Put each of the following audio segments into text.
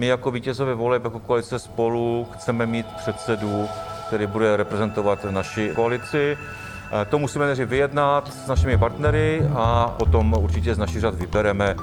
My jako vítězové voleb, jako koalice spolu, chceme mít předsedu, který bude reprezentovat naši koalici. To musíme nejdřív vyjednat s našimi partnery a potom určitě z našich řad vybereme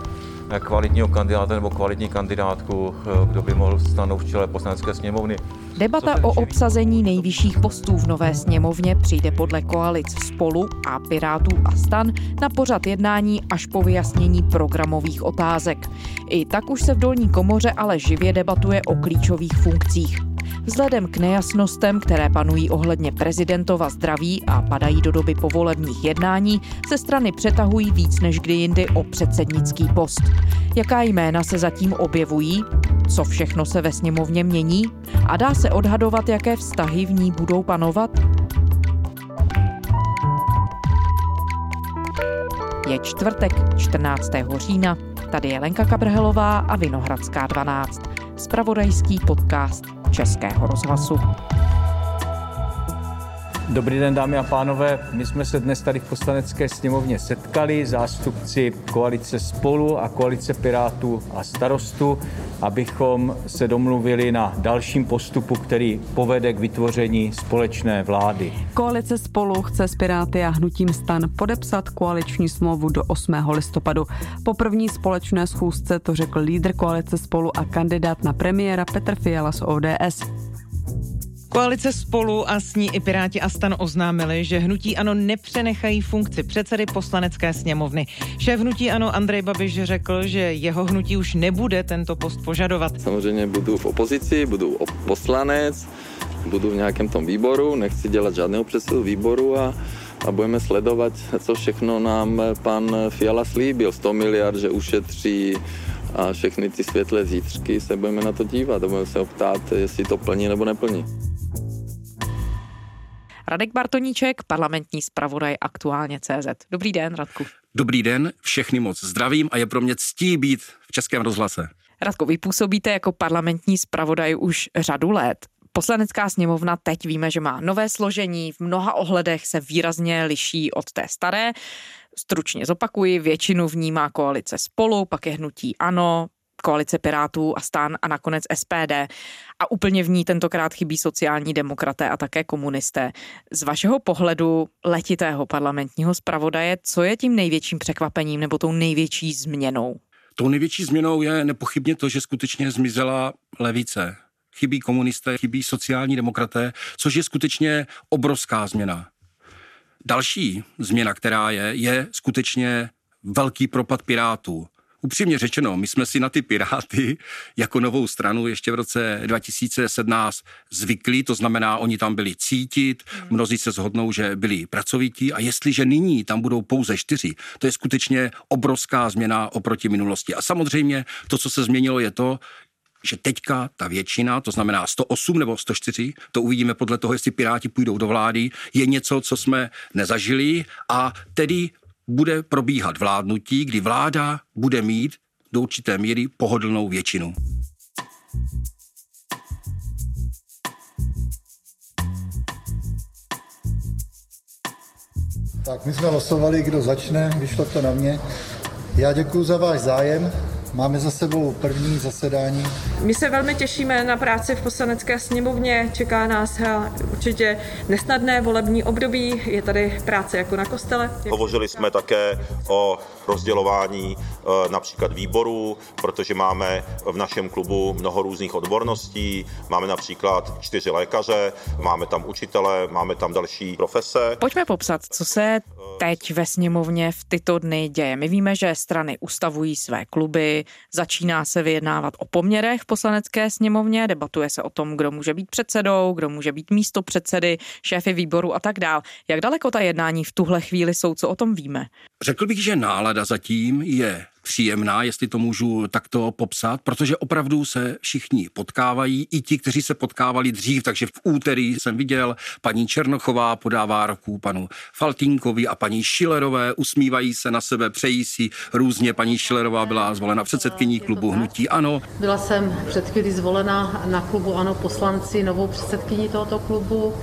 kvalitního kandidáta nebo kvalitní kandidátku, kdo by mohl stanout v čele poslanecké sněmovny. Debata o obsazení nejvyšších postů v nové sněmovně přijde podle koalic Spolu a Pirátů a Stan na pořad jednání až po vyjasnění programových otázek. I tak už se v dolní komoře ale živě debatuje o klíčových funkcích. Vzhledem k nejasnostem, které panují ohledně prezidentova zdraví a padají do doby povolebních jednání, se strany přetahují víc než kdy jindy o předsednický post. Jaká jména se zatím objevují? Co všechno se ve sněmovně mění? A dá se odhadovat, jaké vztahy v ní budou panovat? Je čtvrtek 14. října. Tady je Lenka Kabrhelová a Vinohradská 12. Spravodajský podcast Českého rozhlasu. Dobrý den, dámy a pánové. My jsme se dnes tady v poslanecké sněmovně setkali, zástupci koalice Spolu a koalice Pirátů a starostu, abychom se domluvili na dalším postupu, který povede k vytvoření společné vlády. Koalice Spolu chce s Piráty a hnutím stan podepsat koaliční smlouvu do 8. listopadu. Po první společné schůzce to řekl lídr koalice Spolu a kandidát na premiéra Petr Fiala z ODS. Koalice spolu a s ní i Piráti a stan oznámili, že hnutí ano nepřenechají funkci předsedy poslanecké sněmovny. Šéf hnutí ano Andrej Babiš řekl, že jeho hnutí už nebude tento post požadovat. Samozřejmě budu v opozici, budu poslanec, budu v nějakém tom výboru, nechci dělat žádného předsedu výboru a a budeme sledovat, co všechno nám pan Fiala slíbil. 100 miliard, že ušetří a všechny ty světlé zítřky se budeme na to dívat a budeme se optát, jestli to plní nebo neplní. Radek Bartoníček, parlamentní zpravodaj aktuálně CZ. Dobrý den, Radku. Dobrý den, všechny moc zdravím a je pro mě ctí být v Českém rozhlase. Radko, vy působíte jako parlamentní zpravodaj už řadu let. Poslanecká sněmovna teď víme, že má nové složení, v mnoha ohledech se výrazně liší od té staré. Stručně zopakuji, většinu v ní má koalice spolu, pak je hnutí ANO, koalice Pirátů a stan a nakonec SPD. A úplně v ní tentokrát chybí sociální demokraté a také komunisté. Z vašeho pohledu letitého parlamentního zpravodaje, co je tím největším překvapením nebo tou největší změnou? Tou největší změnou je nepochybně to, že skutečně zmizela levice. Chybí komunisté, chybí sociální demokraté, což je skutečně obrovská změna. Další změna, která je, je skutečně velký propad Pirátů. Upřímně řečeno, my jsme si na ty Piráty jako novou stranu ještě v roce 2017 zvykli, to znamená, oni tam byli cítit, mnozí se shodnou, že byli pracovití a jestliže nyní tam budou pouze čtyři, to je skutečně obrovská změna oproti minulosti. A samozřejmě to, co se změnilo, je to, že teďka ta většina, to znamená 108 nebo 104, to uvidíme podle toho, jestli Piráti půjdou do vlády, je něco, co jsme nezažili a tedy bude probíhat vládnutí, kdy vláda bude mít do určité míry pohodlnou většinu. Tak my jsme losovali, kdo začne, vyšlo to na mě. Já děkuji za váš zájem. Máme za sebou první zasedání. My se velmi těšíme na práci v poslanecké sněmovně. Čeká nás určitě nesnadné volební období. Je tady práce jako na kostele. Hovořili jsme také o rozdělování eh, například výborů, protože máme v našem klubu mnoho různých odborností. Máme například čtyři lékaře, máme tam učitele, máme tam další profese. Pojďme popsat, co se teď ve sněmovně v tyto dny děje. My víme, že strany ustavují své kluby, začíná se vyjednávat o poměrech v poslanecké sněmovně, debatuje se o tom, kdo může být předsedou, kdo může být místo předsedy, šéfy výboru a tak dál. Jak daleko ta jednání v tuhle chvíli jsou, co o tom víme? Řekl bych, že nálada zatím je příjemná, jestli to můžu takto popsat, protože opravdu se všichni potkávají, i ti, kteří se potkávali dřív, takže v úterý jsem viděl, paní Černochová podává roku panu Faltínkovi a paní Šilerové, usmívají se na sebe, přejí si různě. Paní Šilerová byla zvolena předsedkyní klubu Hnutí Ano. Byla jsem před chvíli zvolena na klubu Ano poslanci novou předsedkyní tohoto klubu.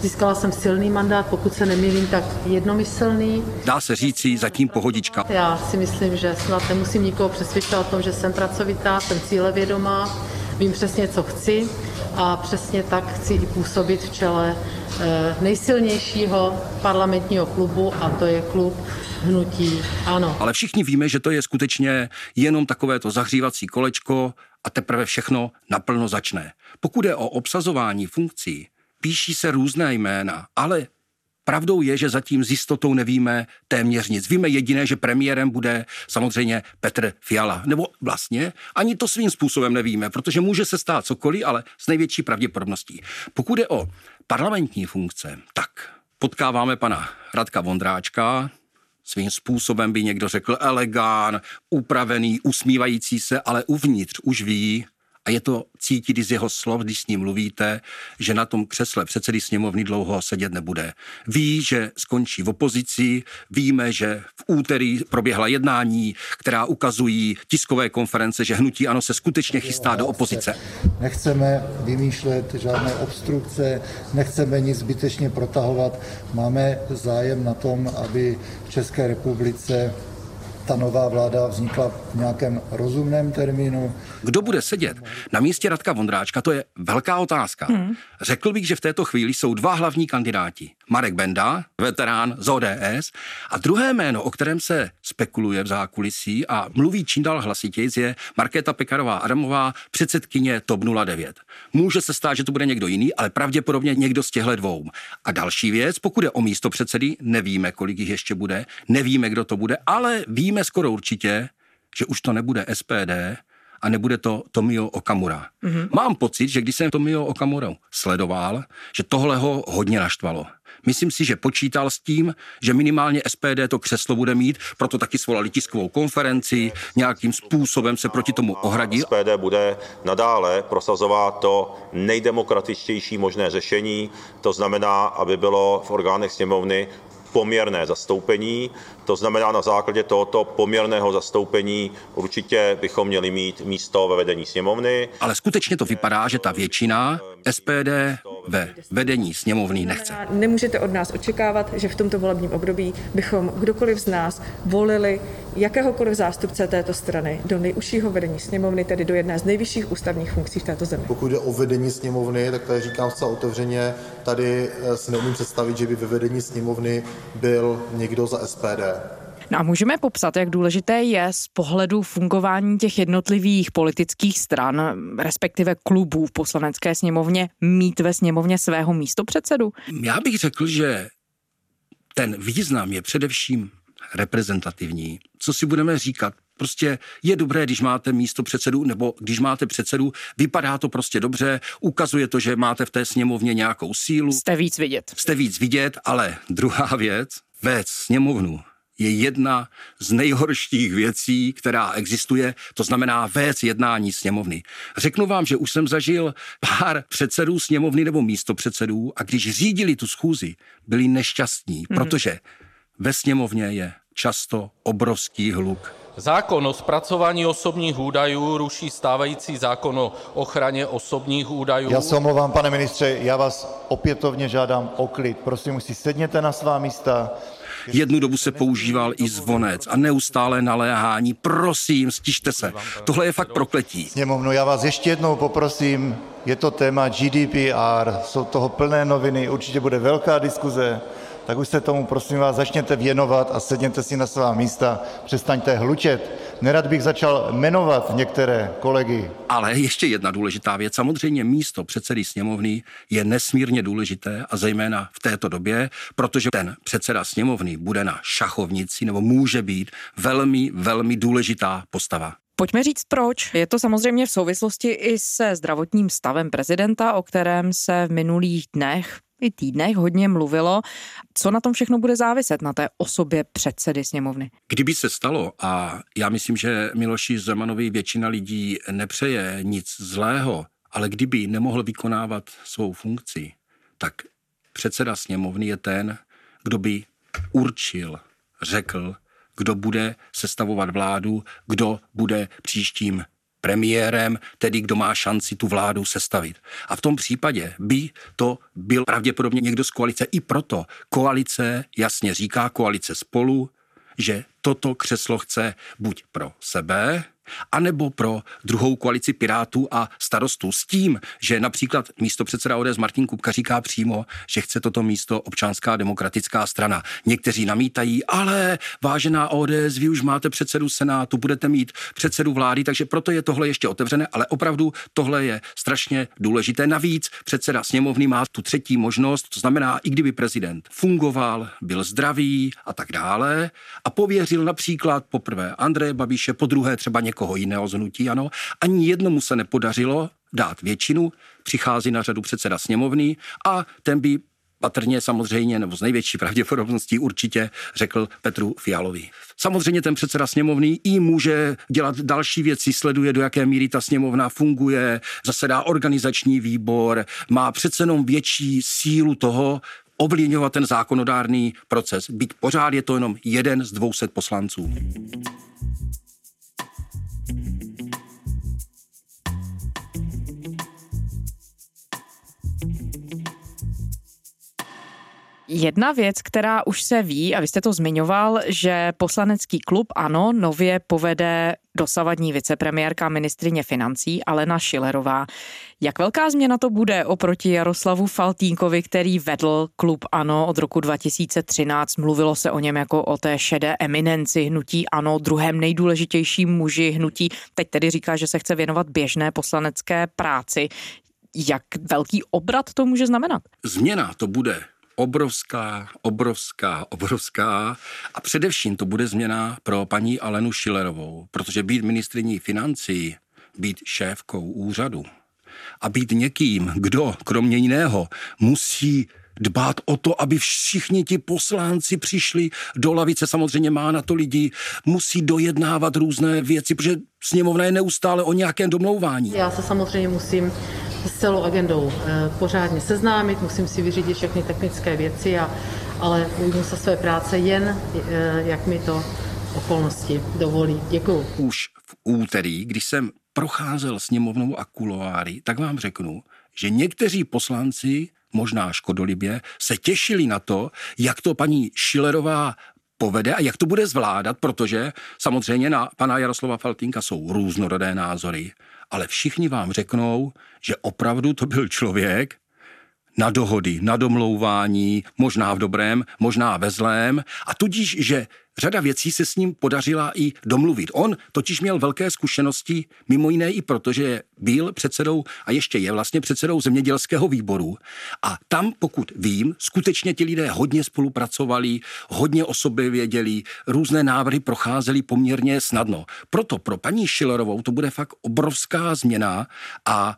Získala jsem silný mandát, pokud se nemýlím, tak jednomyslný. Dá se říci zatím pohodička. Já si myslím, že snad nemusím nikoho přesvědčovat o tom, že jsem pracovitá, jsem cílevědomá vím přesně, co chci a přesně tak chci i působit v čele eh, nejsilnějšího parlamentního klubu a to je klub hnutí ano. Ale všichni víme, že to je skutečně jenom takové to zahřívací kolečko a teprve všechno naplno začne. Pokud je o obsazování funkcí, píší se různé jména, ale Pravdou je, že zatím s jistotou nevíme téměř nic. Víme jediné, že premiérem bude samozřejmě Petr Fiala. Nebo vlastně ani to svým způsobem nevíme, protože může se stát cokoliv, ale s největší pravděpodobností. Pokud je o parlamentní funkce, tak potkáváme pana Radka Vondráčka, svým způsobem by někdo řekl elegán, upravený, usmívající se, ale uvnitř už ví, a je to cítit z jeho slov, když s ním mluvíte, že na tom křesle předsedy sněmovny dlouho sedět nebude. Ví, že skončí v opozici, víme, že v úterý proběhla jednání, která ukazují tiskové konference, že hnutí ano se skutečně chystá do opozice. Nechceme vymýšlet žádné obstrukce, nechceme nic zbytečně protahovat. Máme zájem na tom, aby v České republice ta nová vláda vznikla v nějakém rozumném termínu. Kdo bude sedět na místě Radka Vondráčka, to je velká otázka. Hmm. Řekl bych, že v této chvíli jsou dva hlavní kandidáti. Marek Benda, veterán z ODS, a druhé jméno, o kterém se spekuluje v zákulisí a mluví čím dál hlasitěji, je Markéta Pekarová Adamová, předsedkyně TOP 09. Může se stát, že to bude někdo jiný, ale pravděpodobně někdo z těchto dvou. A další věc, pokud je o místo předsedy, nevíme, kolik jich ještě bude, nevíme, kdo to bude, ale víme skoro určitě, že už to nebude SPD, a nebude to Tomio Okamura. Mm-hmm. Mám pocit, že když jsem Tomio Okamura sledoval, že tohle ho hodně naštvalo. Myslím si, že počítal s tím, že minimálně SPD to křeslo bude mít, proto taky svolali tiskovou konferenci, nějakým způsobem se proti tomu ohradil. SPD bude nadále prosazovat to nejdemokratičtější možné řešení, to znamená, aby bylo v orgánech sněmovny poměrné zastoupení. To znamená, na základě tohoto poměrného zastoupení určitě bychom měli mít místo ve vedení sněmovny. Ale skutečně to vypadá, že ta většina SPD ve vedení sněmovny nechce. Nemůžete od nás očekávat, že v tomto volebním období bychom kdokoliv z nás volili jakéhokoliv zástupce této strany do nejužšího vedení sněmovny, tedy do jedné z nejvyšších ústavních funkcí v této zemi. Pokud jde o vedení sněmovny, tak tady říkám zcela otevřeně, tady eh, si neumím představit, že by ve vedení sněmovny byl někdo za SPD. No a můžeme popsat, jak důležité je z pohledu fungování těch jednotlivých politických stran, respektive klubů v poslanecké sněmovně, mít ve sněmovně svého místopředsedu? Já bych řekl, že ten význam je především reprezentativní. Co si budeme říkat? Prostě je dobré, když máte místo předsedu, nebo když máte předsedu, vypadá to prostě dobře, ukazuje to, že máte v té sněmovně nějakou sílu. Jste víc vidět. Jste víc vidět, ale druhá věc, vést sněmovnu je jedna z nejhorších věcí, která existuje, to znamená vést jednání sněmovny. Řeknu vám, že už jsem zažil pár předsedů sněmovny nebo místo předsedů a když řídili tu schůzi, byli nešťastní, mm-hmm. protože ve sněmovně je často obrovský hluk. Zákon o zpracování osobních údajů ruší stávající zákon o ochraně osobních údajů. Já se omlouvám, pane ministře, já vás opětovně žádám o klid. Prosím, už si sedněte na svá místa. Jednu dobu se používal i zvonec a neustále naléhání. Prosím, stižte se. Tohle je fakt prokletí. Sněmovnu, já vás ještě jednou poprosím, je to téma GDPR, jsou toho plné noviny, určitě bude velká diskuze tak už se tomu prosím vás začněte věnovat a sedněte si na svá místa, přestaňte hlučet. Nerad bych začal jmenovat některé kolegy. Ale ještě jedna důležitá věc. Samozřejmě místo předsedy sněmovny je nesmírně důležité a zejména v této době, protože ten předseda sněmovny bude na šachovnici nebo může být velmi, velmi důležitá postava. Pojďme říct proč. Je to samozřejmě v souvislosti i se zdravotním stavem prezidenta, o kterém se v minulých dnech týdnech hodně mluvilo. Co na tom všechno bude záviset, na té osobě předsedy sněmovny? Kdyby se stalo, a já myslím, že Miloši Zemanovi většina lidí nepřeje nic zlého, ale kdyby nemohl vykonávat svou funkci, tak předseda sněmovny je ten, kdo by určil, řekl, kdo bude sestavovat vládu, kdo bude příštím premiérem, tedy kdo má šanci tu vládu sestavit. A v tom případě by to byl pravděpodobně někdo z koalice. I proto koalice jasně říká, koalice spolu, že toto křeslo chce buď pro sebe, anebo pro druhou koalici Pirátů a starostů s tím, že například místo předseda ODS Martin Kupka říká přímo, že chce toto místo občanská demokratická strana. Někteří namítají, ale vážená ODS, vy už máte předsedu Senátu, budete mít předsedu vlády, takže proto je tohle ještě otevřené, ale opravdu tohle je strašně důležité. Navíc předseda sněmovny má tu třetí možnost, to znamená, i kdyby prezident fungoval, byl zdravý a tak dále a pověřil například poprvé Andreje Babiše, po druhé třeba někoho jiného z hnutí, ano, ani jednomu se nepodařilo dát většinu, přichází na řadu předseda sněmovny a ten by patrně samozřejmě, nebo z největší pravděpodobností určitě řekl Petru Fialovi. Samozřejmě ten předseda sněmovny i může dělat další věci, sleduje, do jaké míry ta sněmovna funguje, zasedá organizační výbor, má přece jenom větší sílu toho, ovlivňovat ten zákonodárný proces. Byť pořád je to jenom jeden z 200 poslanců. Jedna věc, která už se ví, a vy jste to zmiňoval, že poslanecký klub ANO nově povede dosavadní vicepremiérka ministrině financí Alena Šilerová. Jak velká změna to bude oproti Jaroslavu Faltínkovi, který vedl klub ANO od roku 2013? Mluvilo se o něm jako o té šedé eminenci hnutí ANO, druhém nejdůležitějším muži hnutí. Teď tedy říká, že se chce věnovat běžné poslanecké práci. Jak velký obrat to může znamenat? Změna to bude obrovská, obrovská, obrovská. A především to bude změna pro paní Alenu Šilerovou, protože být ministriní financí, být šéfkou úřadu a být někým, kdo kromě jiného musí dbát o to, aby všichni ti poslanci přišli do lavice, samozřejmě má na to lidi, musí dojednávat různé věci, protože sněmovna je neustále o nějakém domlouvání. Já se samozřejmě musím s celou agendou eh, pořádně seznámit, musím si vyřídit všechny technické věci, a, ale ujmu se své práce jen, eh, jak mi to okolnosti dovolí. Děkuju. Už v úterý, když jsem procházel sněmovnou a kuloáry, tak vám řeknu, že někteří poslanci možná škodolibě, se těšili na to, jak to paní Šilerová povede a jak to bude zvládat, protože samozřejmě na pana Jaroslava Faltínka jsou různorodé názory, ale všichni vám řeknou, že opravdu to byl člověk, na dohody, na domlouvání, možná v dobrém, možná ve zlém, a tudíž, že řada věcí se s ním podařila i domluvit. On totiž měl velké zkušenosti, mimo jiné i proto, že byl předsedou a ještě je vlastně předsedou zemědělského výboru. A tam, pokud vím, skutečně ti lidé hodně spolupracovali, hodně o sobě věděli, různé návrhy procházely poměrně snadno. Proto pro paní Šilerovou to bude fakt obrovská změna a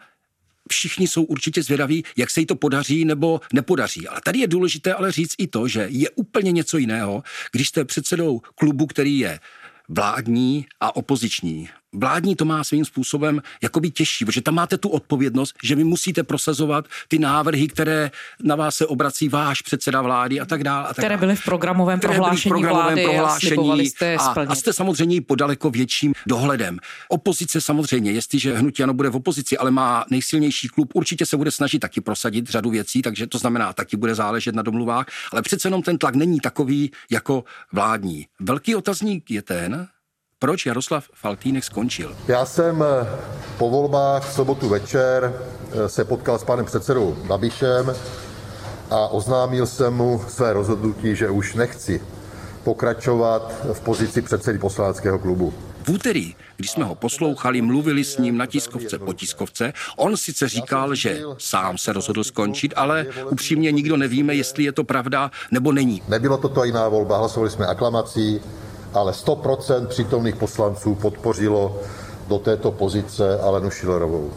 všichni jsou určitě zvědaví, jak se jí to podaří nebo nepodaří. Ale tady je důležité ale říct i to, že je úplně něco jiného, když jste předsedou klubu, který je vládní a opoziční vládní to má svým způsobem jakoby těžší, protože tam máte tu odpovědnost, že vy musíte prosazovat ty návrhy, které na vás se obrací váš předseda vlády a tak dále. A tak které byly v programovém které prohlášení byly v programovém vlády prohlášení a jste a, a jste samozřejmě pod daleko větším dohledem. Opozice samozřejmě, jestliže hnutí ano bude v opozici, ale má nejsilnější klub, určitě se bude snažit taky prosadit řadu věcí, takže to znamená, taky bude záležet na domluvách, ale přece jenom ten tlak není takový jako vládní. Velký otazník je ten, proč Jaroslav Faltýnek skončil? Já jsem eh, po volbách v sobotu večer eh, se potkal s panem předsedou Babišem a oznámil jsem mu své rozhodnutí, že už nechci pokračovat v pozici předsedy poslaneckého klubu. V úterý, když jsme ho poslouchali, mluvili s ním na tiskovce po tiskovce, on sice říkal, že sám se rozhodl skončit, ale upřímně nikdo nevíme, jestli je to pravda nebo není. Nebylo to tajná volba, hlasovali jsme aklamací, ale 100% přítomných poslanců podpořilo do této pozice Alenu Šilerovou.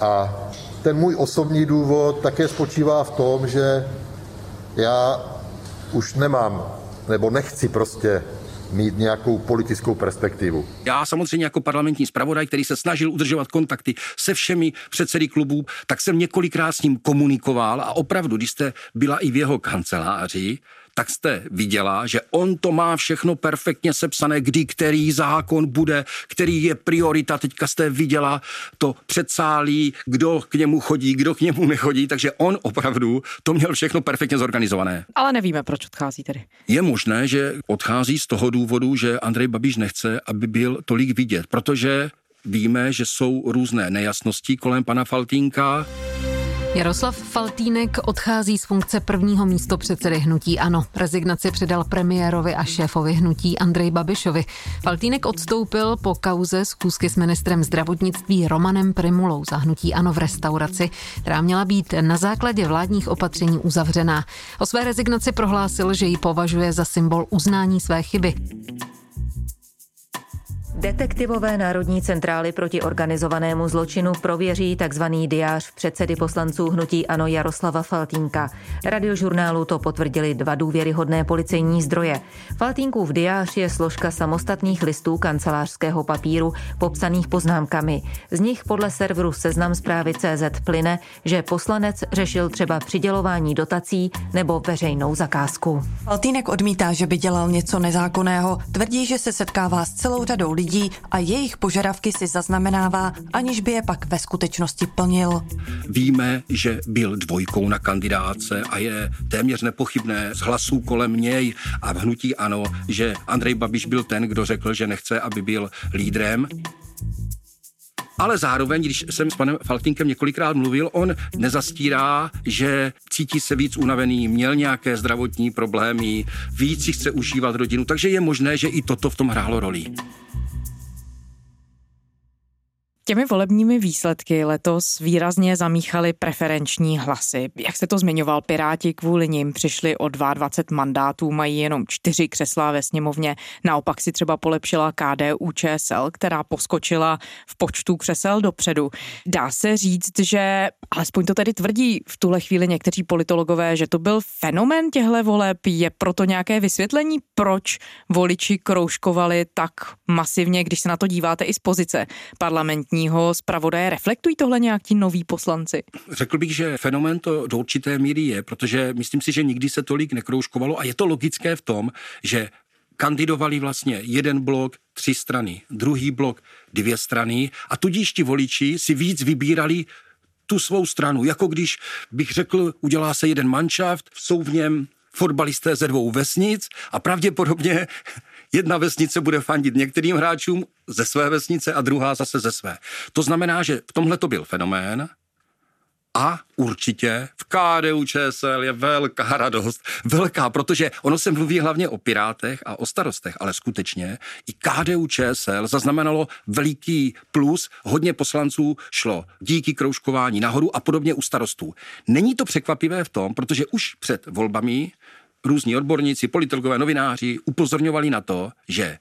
A ten můj osobní důvod také spočívá v tom, že já už nemám nebo nechci prostě mít nějakou politickou perspektivu. Já samozřejmě jako parlamentní zpravodaj, který se snažil udržovat kontakty se všemi předsedy klubů, tak jsem několikrát s ním komunikoval a opravdu, když jste byla i v jeho kanceláři, tak jste viděla, že on to má všechno perfektně sepsané, kdy který zákon bude, který je priorita. Teďka jste viděla to předsálí, kdo k němu chodí, kdo k němu nechodí, takže on opravdu to měl všechno perfektně zorganizované. Ale nevíme, proč odchází tedy. Je možné, že odchází z toho důvodu, že Andrej Babiš nechce, aby byl tolik vidět, protože víme, že jsou různé nejasnosti kolem pana Faltínka. Jaroslav Faltýnek odchází z funkce prvního místo předsedy hnutí Ano. Rezignaci předal premiérovi a šéfovi hnutí Andrej Babišovi. Faltýnek odstoupil po kauze zkusky s ministrem zdravotnictví Romanem Primulou za hnutí Ano v restauraci, která měla být na základě vládních opatření uzavřená. O své rezignaci prohlásil, že ji považuje za symbol uznání své chyby. Detektivové Národní centrály proti organizovanému zločinu prověří tzv. diář předsedy poslanců hnutí Ano Jaroslava Faltínka. Radiožurnálu to potvrdili dva důvěryhodné policejní zdroje. Faltínkův diář je složka samostatných listů kancelářského papíru popsaných poznámkami. Z nich podle serveru Seznam zprávy CZ plyne, že poslanec řešil třeba přidělování dotací nebo veřejnou zakázku. Faltínek odmítá, že by dělal něco nezákonného. Tvrdí, že se setkává s celou řadou lidí, lidí a jejich požadavky si zaznamenává, aniž by je pak ve skutečnosti plnil. Víme, že byl dvojkou na kandidáce a je téměř nepochybné z hlasů kolem něj a v hnutí ano, že Andrej Babiš byl ten, kdo řekl, že nechce, aby byl lídrem. Ale zároveň, když jsem s panem Faltinkem několikrát mluvil, on nezastírá, že cítí se víc unavený, měl nějaké zdravotní problémy, víc si chce užívat rodinu, takže je možné, že i toto v tom hrálo roli. Těmi volebními výsledky letos výrazně zamíchaly preferenční hlasy. Jak se to zmiňoval, Piráti kvůli nim přišli o 22 mandátů, mají jenom čtyři křesla ve sněmovně. Naopak si třeba polepšila KDU ČSL, která poskočila v počtu křesel dopředu. Dá se říct, že alespoň to tedy tvrdí v tuhle chvíli někteří politologové, že to byl fenomen těchto voleb. Je proto nějaké vysvětlení, proč voliči kroužkovali tak masivně, když se na to díváte i z pozice parlamentní parlamentního zpravodaje. Reflektují tohle nějak ti noví poslanci? Řekl bych, že fenomén to do určité míry je, protože myslím si, že nikdy se tolik nekroužkovalo a je to logické v tom, že kandidovali vlastně jeden blok, tři strany, druhý blok, dvě strany a tudíž ti voliči si víc vybírali tu svou stranu. Jako když bych řekl, udělá se jeden manšaft, jsou v něm fotbalisté ze dvou vesnic a pravděpodobně Jedna vesnice bude fandit některým hráčům ze své vesnice a druhá zase ze své. To znamená, že v tomhle to byl fenomén, a určitě v KDU ČSL je velká radost. Velká, protože ono se mluví hlavně o Pirátech a o starostech, ale skutečně i KDU ČSL zaznamenalo veliký plus. Hodně poslanců šlo díky kroužkování nahoru a podobně u starostů. Není to překvapivé v tom, protože už před volbami různí odborníci, politologové, novináři upozorňovali na to, že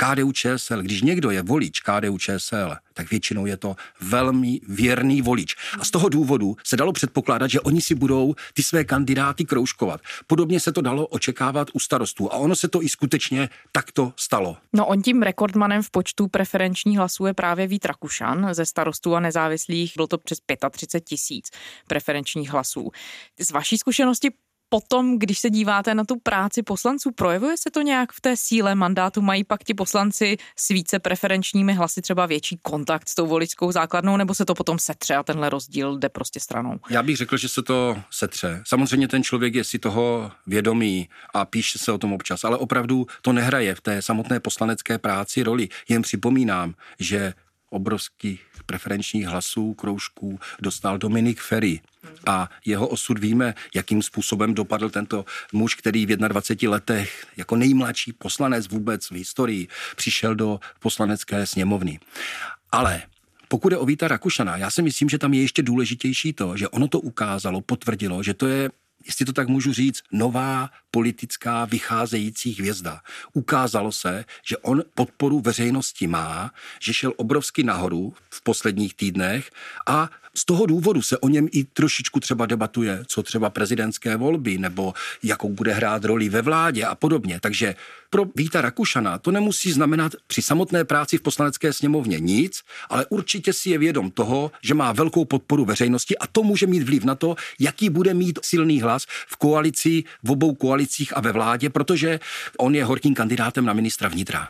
KDU ČSL, když někdo je volič KDU ČSL, tak většinou je to velmi věrný volič. A z toho důvodu se dalo předpokládat, že oni si budou ty své kandidáty kroužkovat. Podobně se to dalo očekávat u starostů a ono se to i skutečně takto stalo. No on tím rekordmanem v počtu preferenčních hlasů je právě Vít Rakušan ze starostů a nezávislých. Bylo to přes 35 tisíc preferenčních hlasů. Z vaší zkušenosti potom, když se díváte na tu práci poslanců, projevuje se to nějak v té síle mandátu? Mají pak ti poslanci s více preferenčními hlasy třeba větší kontakt s tou voličskou základnou, nebo se to potom setře a tenhle rozdíl jde prostě stranou? Já bych řekl, že se to setře. Samozřejmě ten člověk je si toho vědomý a píše se o tom občas, ale opravdu to nehraje v té samotné poslanecké práci roli. Jen připomínám, že obrovských preferenčních hlasů, kroužků dostal Dominik Ferry. A jeho osud víme, jakým způsobem dopadl tento muž, který v 21 letech jako nejmladší poslanec vůbec v historii přišel do poslanecké sněmovny. Ale pokud je o Víta Rakušana, já si myslím, že tam je ještě důležitější to, že ono to ukázalo, potvrdilo, že to je jestli to tak můžu říct, nová politická vycházející hvězda. Ukázalo se, že on podporu veřejnosti má, že šel obrovsky nahoru v posledních týdnech a z toho důvodu se o něm i trošičku třeba debatuje, co třeba prezidentské volby, nebo jakou bude hrát roli ve vládě a podobně. Takže pro Víta Rakušana to nemusí znamenat při samotné práci v poslanecké sněmovně nic, ale určitě si je vědom toho, že má velkou podporu veřejnosti a to může mít vliv na to, jaký bude mít silný hlas v koalici, v obou koalicích a ve vládě, protože on je horkým kandidátem na ministra vnitra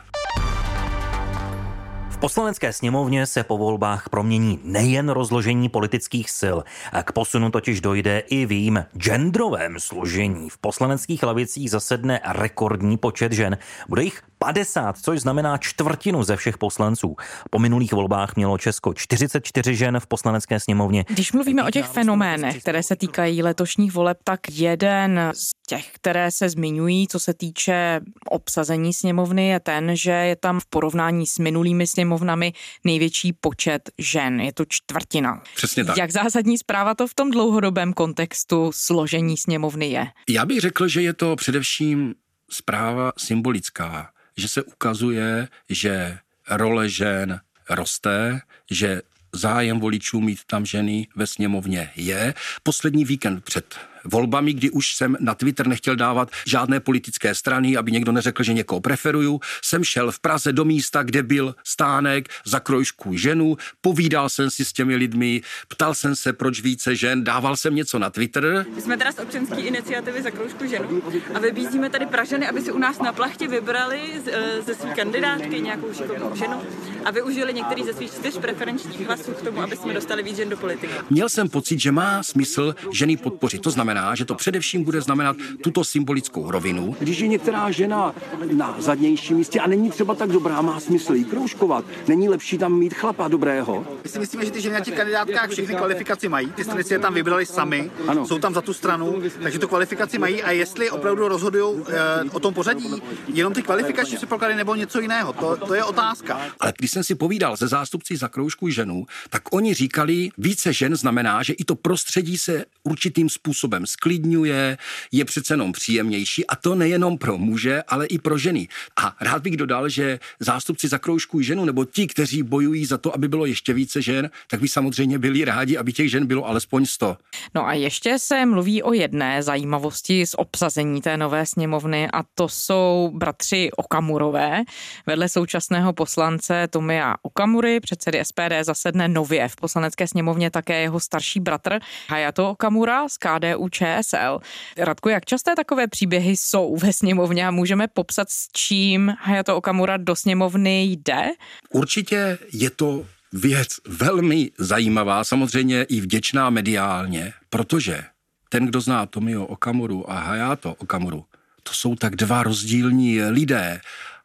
poslanecké sněmovně se po volbách promění nejen rozložení politických sil. K posunu totiž dojde i v jejím genderovém složení. V poslaneckých lavicích zasedne rekordní počet žen. Bude jich 50, což znamená čtvrtinu ze všech poslanců. Po minulých volbách mělo Česko 44 žen v poslanecké sněmovně. Když mluvíme o těch fenoménech, které se týkají letošních voleb, tak jeden z těch, které se zmiňují, co se týče obsazení sněmovny, je ten, že je tam v porovnání s minulými sněmovnami největší počet žen. Je to čtvrtina. Přesně tak. Jak zásadní zpráva to v tom dlouhodobém kontextu složení sněmovny je? Já bych řekl, že je to především zpráva symbolická že se ukazuje, že role žen roste, že zájem voličů mít tam ženy ve sněmovně je. Poslední víkend před volbami, kdy už jsem na Twitter nechtěl dávat žádné politické strany, aby někdo neřekl, že někoho preferuju, jsem šel v Praze do místa, kde byl stánek za krojšku ženu, povídal jsem si s těmi lidmi, ptal jsem se, proč více žen, dával jsem něco na Twitter. My jsme teda z občanské iniciativy za kroužku ženu a vybízíme tady Pražany, aby si u nás na plachtě vybrali eh, ze své kandidátky nějakou šikovnou ženu a využili některý ze svých čtyř preferenčních hlasů k tomu, aby jsme dostali víc žen do politiky. Měl jsem pocit, že má smysl ženy podpořit. To znamená, znamená, že to především bude znamenat tuto symbolickou rovinu. Když je některá žena na zadnějším místě a není třeba tak dobrá, má smysl jí kroužkovat. Není lepší tam mít chlapa dobrého? My si myslíme, že ty ženy na těch kandidátkách všechny kvalifikaci mají. Ty strany si je tam vybrali sami, ano. jsou tam za tu stranu, takže tu kvalifikaci mají a jestli opravdu rozhodují e, o tom pořadí, jenom ty kvalifikační předpoklady nebo něco jiného, to, to je otázka. Ale když jsem si povídal se zástupci za kroužku ženu, tak oni říkali, více žen znamená, že i to prostředí se určitým způsobem způsobem sklidňuje, je přece jenom příjemnější a to nejenom pro muže, ale i pro ženy. A rád bych dodal, že zástupci zakroužkují ženu nebo ti, kteří bojují za to, aby bylo ještě více žen, tak by samozřejmě byli rádi, aby těch žen bylo alespoň 100. No a ještě se mluví o jedné zajímavosti z obsazení té nové sněmovny a to jsou bratři Okamurové. Vedle současného poslance Tomia Okamury, předsedy SPD, zasedne nově v poslanecké sněmovně také jeho starší bratr Hayato Okamura z KDU ČSL. Radku, jak časté takové příběhy jsou ve sněmovně a můžeme popsat, s čím Hayato Okamura do sněmovny jde? Určitě je to věc velmi zajímavá, samozřejmě i vděčná mediálně, protože ten, kdo zná Tomio Okamuru a Hayato Okamuru, to jsou tak dva rozdílní lidé.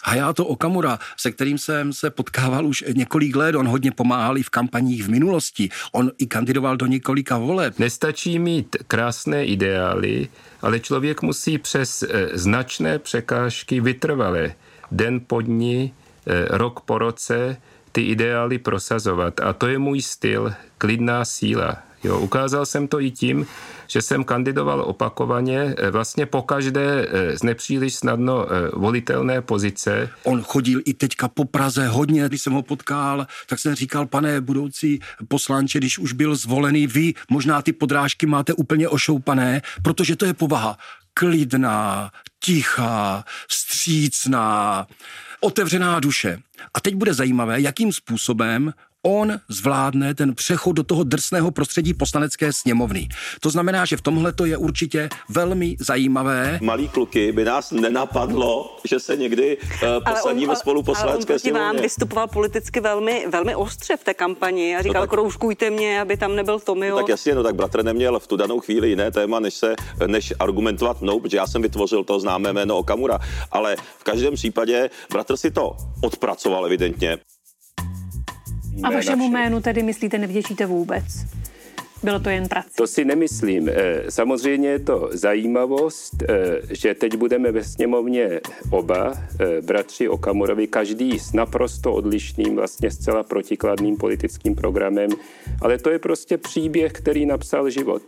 Hayato Okamura, se kterým jsem se potkával už několik let, on hodně pomáhal i v kampaních v minulosti, on i kandidoval do několika voleb. Nestačí mít krásné ideály, ale člověk musí přes eh, značné překážky vytrvale, den po dní, eh, rok po roce, ty ideály prosazovat. A to je můj styl, klidná síla. Jo, ukázal jsem to i tím, že jsem kandidoval opakovaně, eh, vlastně po každé z nepříliš snadno eh, volitelné pozice. On chodil i teďka po Praze hodně, když jsem ho potkal, tak jsem říkal, pane budoucí poslanče, když už byl zvolený, vy možná ty podrážky máte úplně ošoupané, protože to je povaha klidná, tichá, střícná, otevřená duše. A teď bude zajímavé, jakým způsobem on zvládne ten přechod do toho drsného prostředí poslanecké sněmovny. To znamená, že v tomhle to je určitě velmi zajímavé. Malí kluky by nás nenapadlo, že se někdy uh, posadí ve spolu poslanecké ale on sněmovně. vám vystupoval politicky velmi, velmi ostře v té kampani a říkal, no tak, kroužkujte mě, aby tam nebyl Tomio. No tak jasně, no tak bratr neměl v tu danou chvíli jiné téma, než se, než argumentovat mnou, protože já jsem vytvořil to známé jméno Okamura, ale v každém případě bratr si to odpracoval evidentně. A vašemu jménu tedy myslíte nevděčíte vůbec? Bylo to jen práce? To si nemyslím. Eh, samozřejmě je to zajímavost, eh, že teď budeme ve sněmovně oba, eh, bratři Okamurovi, každý s naprosto odlišným, vlastně zcela protikladným politickým programem, ale to je prostě příběh, který napsal život.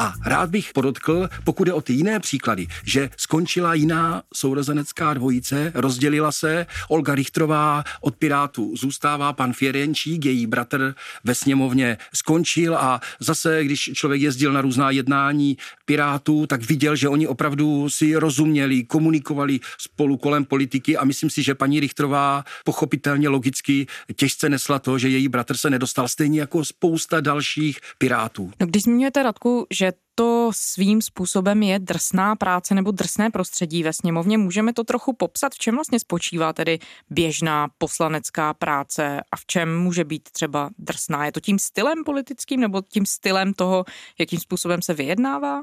A rád bych podotkl, pokud je o ty jiné příklady, že skončila jiná sourozenecká dvojice, rozdělila se, Olga Richtrová od Pirátů zůstává, pan Fierenčík, její bratr ve sněmovně skončil a zase, když člověk jezdil na různá jednání Pirátů, tak viděl, že oni opravdu si rozuměli, komunikovali spolu kolem politiky a myslím si, že paní Richtrová pochopitelně logicky těžce nesla to, že její bratr se nedostal stejně jako spousta dalších Pirátů. No, když zmiňujete Radku, že to svým způsobem je drsná práce nebo drsné prostředí ve sněmovně. Můžeme to trochu popsat, v čem vlastně spočívá tedy běžná poslanecká práce a v čem může být třeba drsná? Je to tím stylem politickým nebo tím stylem toho, jakým způsobem se vyjednává?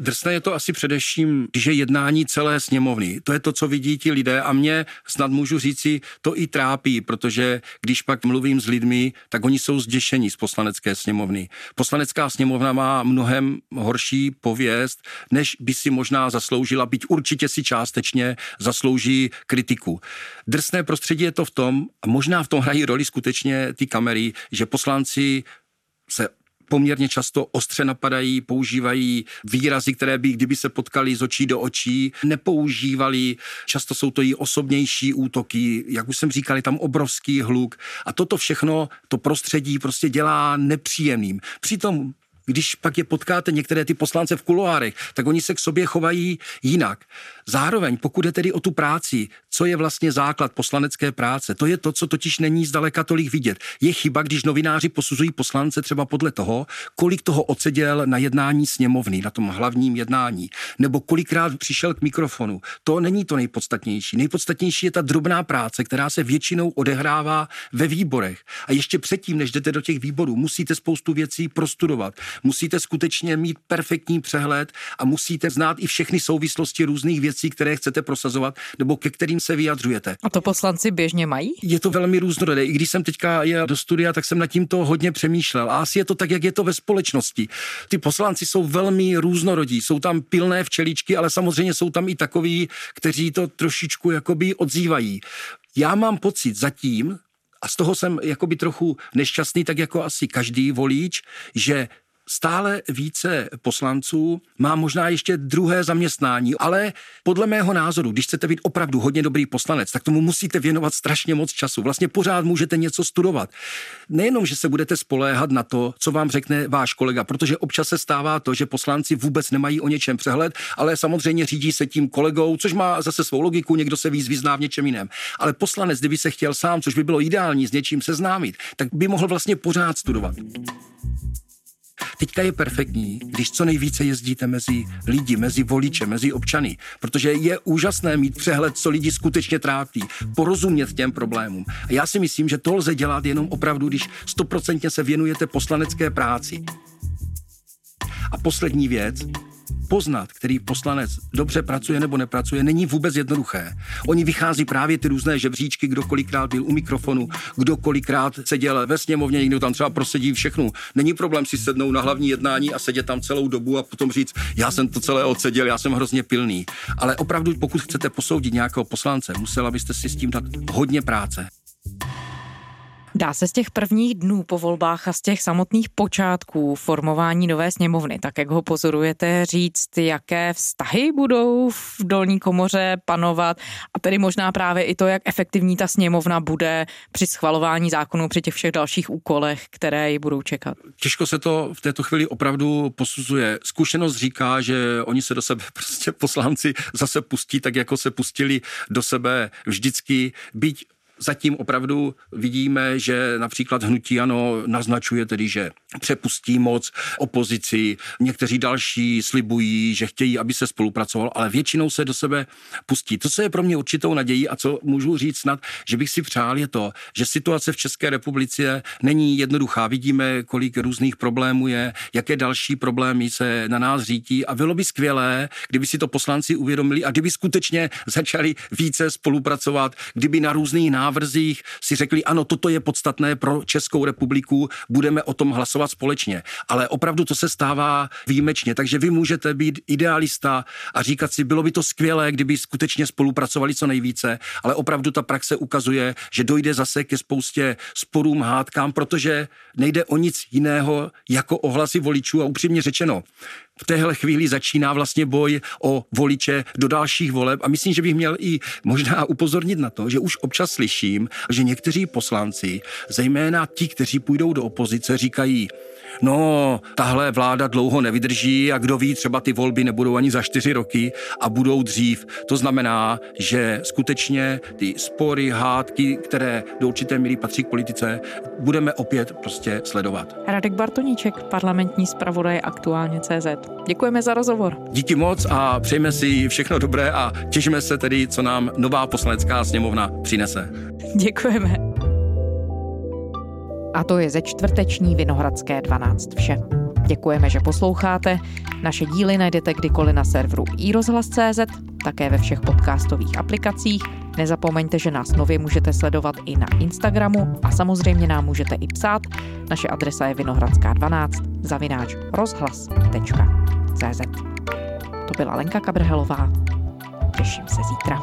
Drsné je to asi především, když je jednání celé sněmovny. To je to, co vidí ti lidé a mě snad můžu říci, to i trápí, protože když pak mluvím s lidmi, tak oni jsou zděšení z poslanecké sněmovny. Poslanecká sněmovna má mnohem horší pověst, než by si možná zasloužila, byť určitě si částečně zaslouží kritiku. Drsné prostředí je to v tom, a možná v tom hrají roli skutečně ty kamery, že poslanci se poměrně často ostře napadají, používají výrazy, které by, kdyby se potkali z očí do očí, nepoužívali. Často jsou to i osobnější útoky, jak už jsem říkal, je tam obrovský hluk. A toto všechno, to prostředí prostě dělá nepříjemným. Přitom když pak je potkáte některé ty poslance v kuloárech, tak oni se k sobě chovají jinak. Zároveň, pokud je tedy o tu práci, co je vlastně základ poslanecké práce, to je to, co totiž není zdaleka tolik vidět. Je chyba, když novináři posuzují poslance třeba podle toho, kolik toho odseděl na jednání sněmovny, na tom hlavním jednání, nebo kolikrát přišel k mikrofonu. To není to nejpodstatnější. Nejpodstatnější je ta drobná práce, která se většinou odehrává ve výborech. A ještě předtím, než jdete do těch výborů, musíte spoustu věcí prostudovat, musíte skutečně mít perfektní přehled a musíte znát i všechny souvislosti různých věcí, které chcete prosazovat nebo ke kterým se vyjadřujete. A to poslanci běžně mají? Je to velmi různorodé. I když jsem teďka jel do studia, tak jsem nad tím to hodně přemýšlel. A asi je to tak, jak je to ve společnosti. Ty poslanci jsou velmi různorodí. Jsou tam pilné včeličky, ale samozřejmě jsou tam i takoví, kteří to trošičku jakoby odzývají. Já mám pocit zatím, a z toho jsem jakoby trochu nešťastný, tak jako asi každý volič, že stále více poslanců má možná ještě druhé zaměstnání, ale podle mého názoru, když chcete být opravdu hodně dobrý poslanec, tak tomu musíte věnovat strašně moc času. Vlastně pořád můžete něco studovat. Nejenom, že se budete spoléhat na to, co vám řekne váš kolega, protože občas se stává to, že poslanci vůbec nemají o něčem přehled, ale samozřejmě řídí se tím kolegou, což má zase svou logiku, někdo se víc vyzná v něčem jiném. Ale poslanec, kdyby se chtěl sám, což by bylo ideální, s něčím seznámit, tak by mohl vlastně pořád studovat. Teďka je perfektní, když co nejvíce jezdíte mezi lidi, mezi voliče, mezi občany, protože je úžasné mít přehled, co lidi skutečně trápí, porozumět těm problémům. A já si myslím, že to lze dělat jenom opravdu, když stoprocentně se věnujete poslanecké práci. A poslední věc, poznat, který poslanec dobře pracuje nebo nepracuje, není vůbec jednoduché. Oni vychází právě ty různé žebříčky, kdo kolikrát byl u mikrofonu, kdo kolikrát seděl ve sněmovně, někdo tam třeba prosedí všechno. Není problém si sednout na hlavní jednání a sedět tam celou dobu a potom říct, já jsem to celé odseděl, já jsem hrozně pilný. Ale opravdu, pokud chcete posoudit nějakého poslance, musela byste si s tím dát hodně práce. Dá se z těch prvních dnů po volbách a z těch samotných počátků formování nové sněmovny, tak jak ho pozorujete, říct, jaké vztahy budou v dolní komoře panovat a tedy možná právě i to, jak efektivní ta sněmovna bude při schvalování zákonů, při těch všech dalších úkolech, které ji budou čekat. Těžko se to v této chvíli opravdu posuzuje. Zkušenost říká, že oni se do sebe prostě poslanci zase pustí tak, jako se pustili do sebe vždycky, byť Zatím opravdu vidíme, že například hnutí ano naznačuje tedy, že přepustí moc opozici, někteří další slibují, že chtějí, aby se spolupracoval, ale většinou se do sebe pustí. To, co je pro mě určitou nadějí a co můžu říct snad, že bych si přál, je to, že situace v České republice není jednoduchá. Vidíme, kolik různých problémů je, jaké další problémy se na nás řítí a bylo by skvělé, kdyby si to poslanci uvědomili a kdyby skutečně začali více spolupracovat, kdyby na různých návrh návrzích si řekli, ano, toto je podstatné pro Českou republiku, budeme o tom hlasovat společně. Ale opravdu to se stává výjimečně, takže vy můžete být idealista a říkat si, bylo by to skvělé, kdyby skutečně spolupracovali co nejvíce, ale opravdu ta praxe ukazuje, že dojde zase ke spoustě sporům, hádkám, protože nejde o nic jiného jako ohlasy voličů a upřímně řečeno, v téhle chvíli začíná vlastně boj o voliče do dalších voleb a myslím, že bych měl i možná upozornit na to, že už občas slyším, že někteří poslanci, zejména ti, kteří půjdou do opozice, říkají, no, tahle vláda dlouho nevydrží a kdo ví, třeba ty volby nebudou ani za čtyři roky a budou dřív. To znamená, že skutečně ty spory, hádky, které do určité míry patří k politice, budeme opět prostě sledovat. Radek Bartoníček, parlamentní zpravodaj aktuálně CZ. Děkujeme za rozhovor. Díky moc a přejeme si všechno dobré a těšíme se tedy, co nám nová poslanecká sněmovna přinese. Děkujeme. A to je ze čtvrteční Vinohradské 12 vše. Děkujeme, že posloucháte. Naše díly najdete kdykoliv na serveru iRozhlas.cz, také ve všech podcastových aplikacích. Nezapomeňte, že nás nově můžete sledovat i na Instagramu a samozřejmě nám můžete i psát. Naše adresa je vinohradská12 zavináč rozhlas.cz To byla Lenka Kabrhelová. Těším se zítra.